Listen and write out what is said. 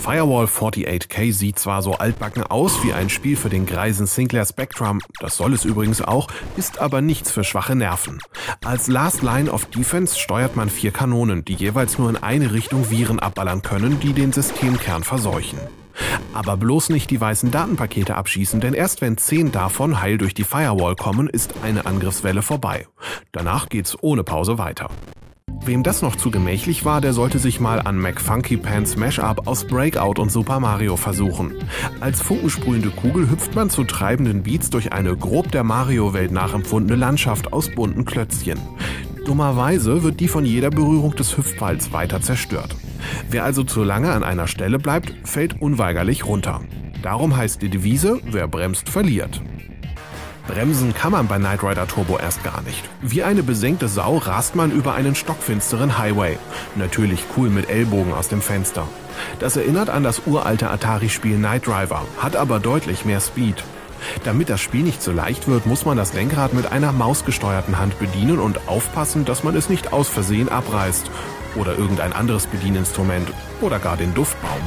Firewall 48K sieht zwar so altbacken aus wie ein Spiel für den greisen Sinclair Spectrum, das soll es übrigens auch, ist aber nichts für schwache Nerven. Als Last Line of Defense steuert man vier Kanonen, die jeweils nur in eine Richtung Viren abballern können, die den Systemkern verseuchen. Aber bloß nicht die weißen Datenpakete abschießen, denn erst wenn zehn davon heil durch die Firewall kommen, ist eine Angriffswelle vorbei. Danach geht's ohne Pause weiter. Wem das noch zu gemächlich war, der sollte sich mal an McFunky Pants Mashup aus Breakout und Super Mario versuchen. Als funkensprühende Kugel hüpft man zu treibenden Beats durch eine grob der Mario-Welt nachempfundene Landschaft aus bunten Klötzchen. Dummerweise wird die von jeder Berührung des Hüpfballs weiter zerstört. Wer also zu lange an einer Stelle bleibt, fällt unweigerlich runter. Darum heißt die Devise, wer bremst, verliert. Bremsen kann man bei Knight Rider Turbo erst gar nicht. Wie eine besenkte Sau rast man über einen stockfinsteren Highway. Natürlich cool mit Ellbogen aus dem Fenster. Das erinnert an das uralte Atari-Spiel Knight Driver, hat aber deutlich mehr Speed. Damit das Spiel nicht so leicht wird, muss man das Lenkrad mit einer mausgesteuerten Hand bedienen und aufpassen, dass man es nicht aus Versehen abreißt. Oder irgendein anderes Bedieninstrument. Oder gar den Duftbaum.